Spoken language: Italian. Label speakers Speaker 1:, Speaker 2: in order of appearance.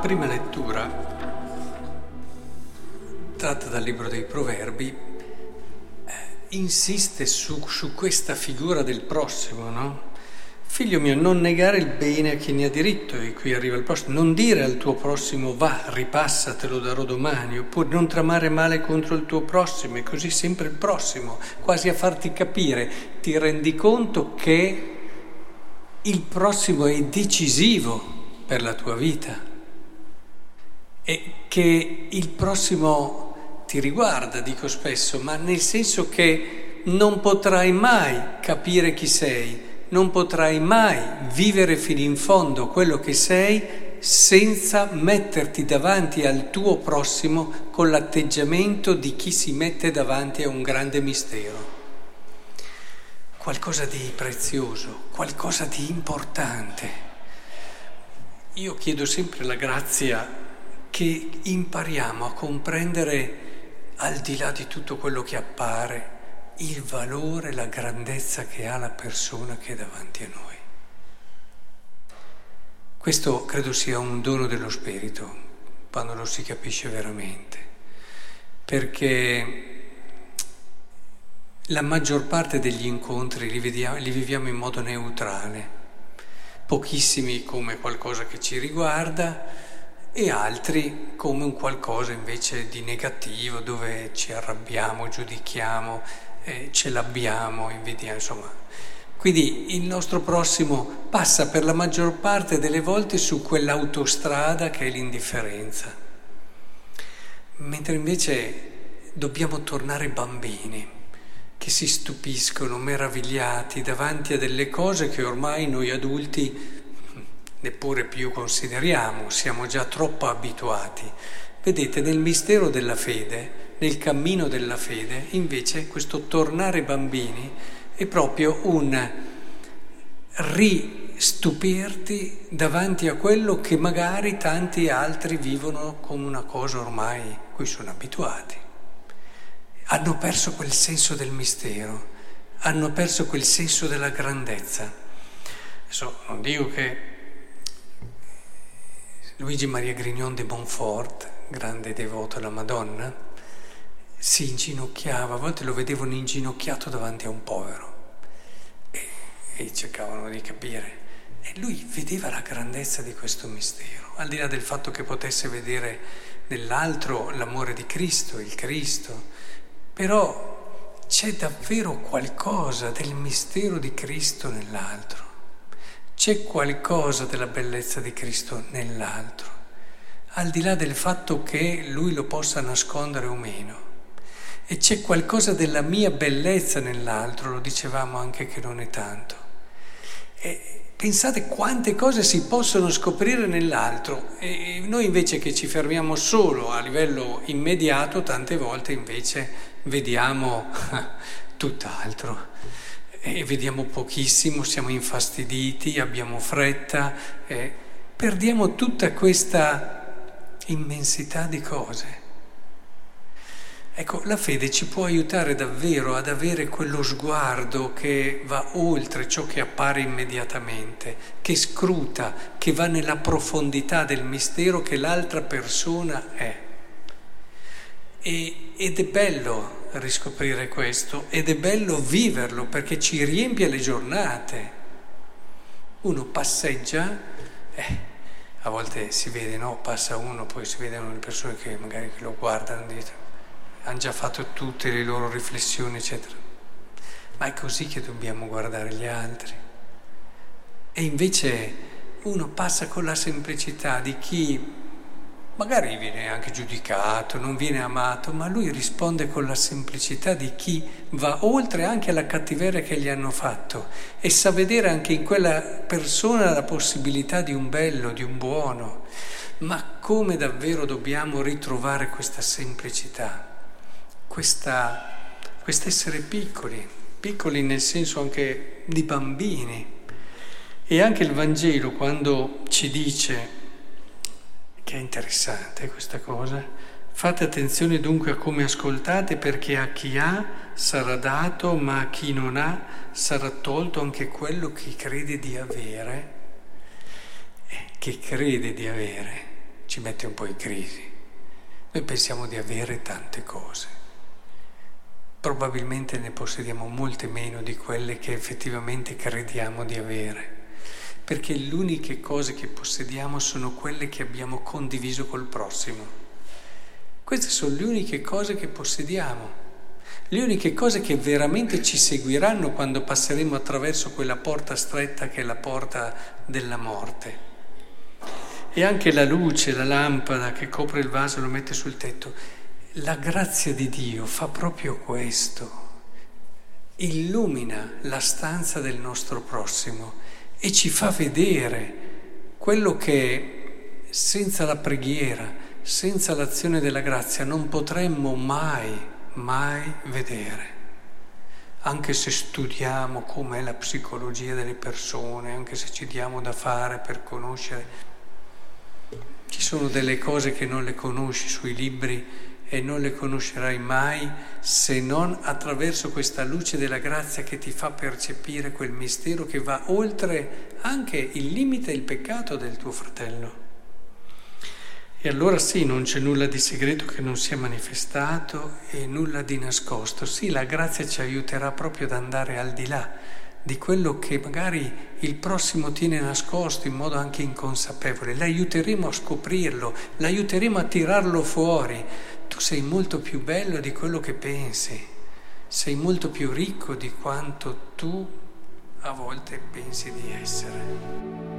Speaker 1: prima lettura, tratta dal libro dei Proverbi, eh, insiste su, su, questa figura del prossimo, no? Figlio mio, non negare il bene a chi ne ha diritto, e qui arriva il prossimo, non dire al tuo prossimo va, ripassa, te lo darò domani, oppure non tramare male contro il tuo prossimo, e così sempre il prossimo, quasi a farti capire, ti rendi conto che il prossimo è decisivo per la tua vita e che il prossimo ti riguarda, dico spesso, ma nel senso che non potrai mai capire chi sei, non potrai mai vivere fino in fondo quello che sei senza metterti davanti al tuo prossimo con l'atteggiamento di chi si mette davanti a un grande mistero. Qualcosa di prezioso, qualcosa di importante. Io chiedo sempre la grazia che impariamo a comprendere al di là di tutto quello che appare il valore, la grandezza che ha la persona che è davanti a noi. Questo credo sia un dono dello Spirito, quando lo si capisce veramente, perché la maggior parte degli incontri li, vediamo, li viviamo in modo neutrale, pochissimi come qualcosa che ci riguarda, e altri come un qualcosa invece di negativo dove ci arrabbiamo, giudichiamo, eh, ce l'abbiamo, invidiamo, insomma. Quindi il nostro prossimo passa per la maggior parte delle volte su quell'autostrada che è l'indifferenza, mentre invece dobbiamo tornare bambini che si stupiscono, meravigliati davanti a delle cose che ormai noi adulti neppure più consideriamo, siamo già troppo abituati. Vedete, nel mistero della fede, nel cammino della fede, invece questo tornare bambini è proprio un ristupirti davanti a quello che magari tanti altri vivono come una cosa ormai cui sono abituati. Hanno perso quel senso del mistero, hanno perso quel senso della grandezza. Adesso non dico che Luigi Maria Grignon de Montfort, grande devoto alla Madonna, si inginocchiava, a volte lo vedevano inginocchiato davanti a un povero e, e cercavano di capire. E lui vedeva la grandezza di questo mistero, al di là del fatto che potesse vedere nell'altro l'amore di Cristo, il Cristo, però c'è davvero qualcosa del mistero di Cristo nell'altro. C'è qualcosa della bellezza di Cristo nell'altro, al di là del fatto che lui lo possa nascondere o meno. E c'è qualcosa della mia bellezza nell'altro, lo dicevamo anche che non è tanto. E pensate quante cose si possono scoprire nell'altro e noi invece che ci fermiamo solo a livello immediato, tante volte invece vediamo tutt'altro e vediamo pochissimo, siamo infastiditi, abbiamo fretta, eh, perdiamo tutta questa immensità di cose. Ecco, la fede ci può aiutare davvero ad avere quello sguardo che va oltre ciò che appare immediatamente, che scruta, che va nella profondità del mistero che l'altra persona è. E, ed è bello riscoprire questo ed è bello viverlo perché ci riempie le giornate. Uno passeggia, eh, a volte si vede, no? Passa uno, poi si vedono le persone che magari lo guardano dietro, hanno già fatto tutte le loro riflessioni, eccetera. Ma è così che dobbiamo guardare gli altri. E invece uno passa con la semplicità di chi magari viene anche giudicato, non viene amato, ma lui risponde con la semplicità di chi va oltre anche alla cattiveria che gli hanno fatto e sa vedere anche in quella persona la possibilità di un bello, di un buono. Ma come davvero dobbiamo ritrovare questa semplicità, quest'essere piccoli, piccoli nel senso anche di bambini. E anche il Vangelo quando ci dice che è interessante questa cosa. Fate attenzione dunque a come ascoltate perché a chi ha sarà dato, ma a chi non ha sarà tolto anche quello che crede di avere, eh, che crede di avere. ci mette un po' in crisi. Noi pensiamo di avere tante cose. Probabilmente ne possediamo molte meno di quelle che effettivamente crediamo di avere, perché le uniche cose che possediamo sono quelle che abbiamo condiviso col prossimo. Queste sono le uniche cose che possediamo, le uniche cose che veramente ci seguiranno quando passeremo attraverso quella porta stretta che è la porta della morte. E anche la luce, la lampada che copre il vaso lo mette sul tetto. La grazia di Dio fa proprio questo, illumina la stanza del nostro prossimo e ci fa vedere quello che senza la preghiera, senza l'azione della grazia non potremmo mai, mai vedere. Anche se studiamo com'è la psicologia delle persone, anche se ci diamo da fare per conoscere ci sono delle cose che non le conosci sui libri e non le conoscerai mai se non attraverso questa luce della grazia che ti fa percepire quel mistero che va oltre anche il limite e il peccato del tuo fratello. E allora sì, non c'è nulla di segreto che non sia manifestato e nulla di nascosto. Sì, la grazia ci aiuterà proprio ad andare al di là di quello che magari il prossimo tiene nascosto in modo anche inconsapevole, l'aiuteremo a scoprirlo, l'aiuteremo a tirarlo fuori. Tu sei molto più bello di quello che pensi, sei molto più ricco di quanto tu a volte pensi di essere.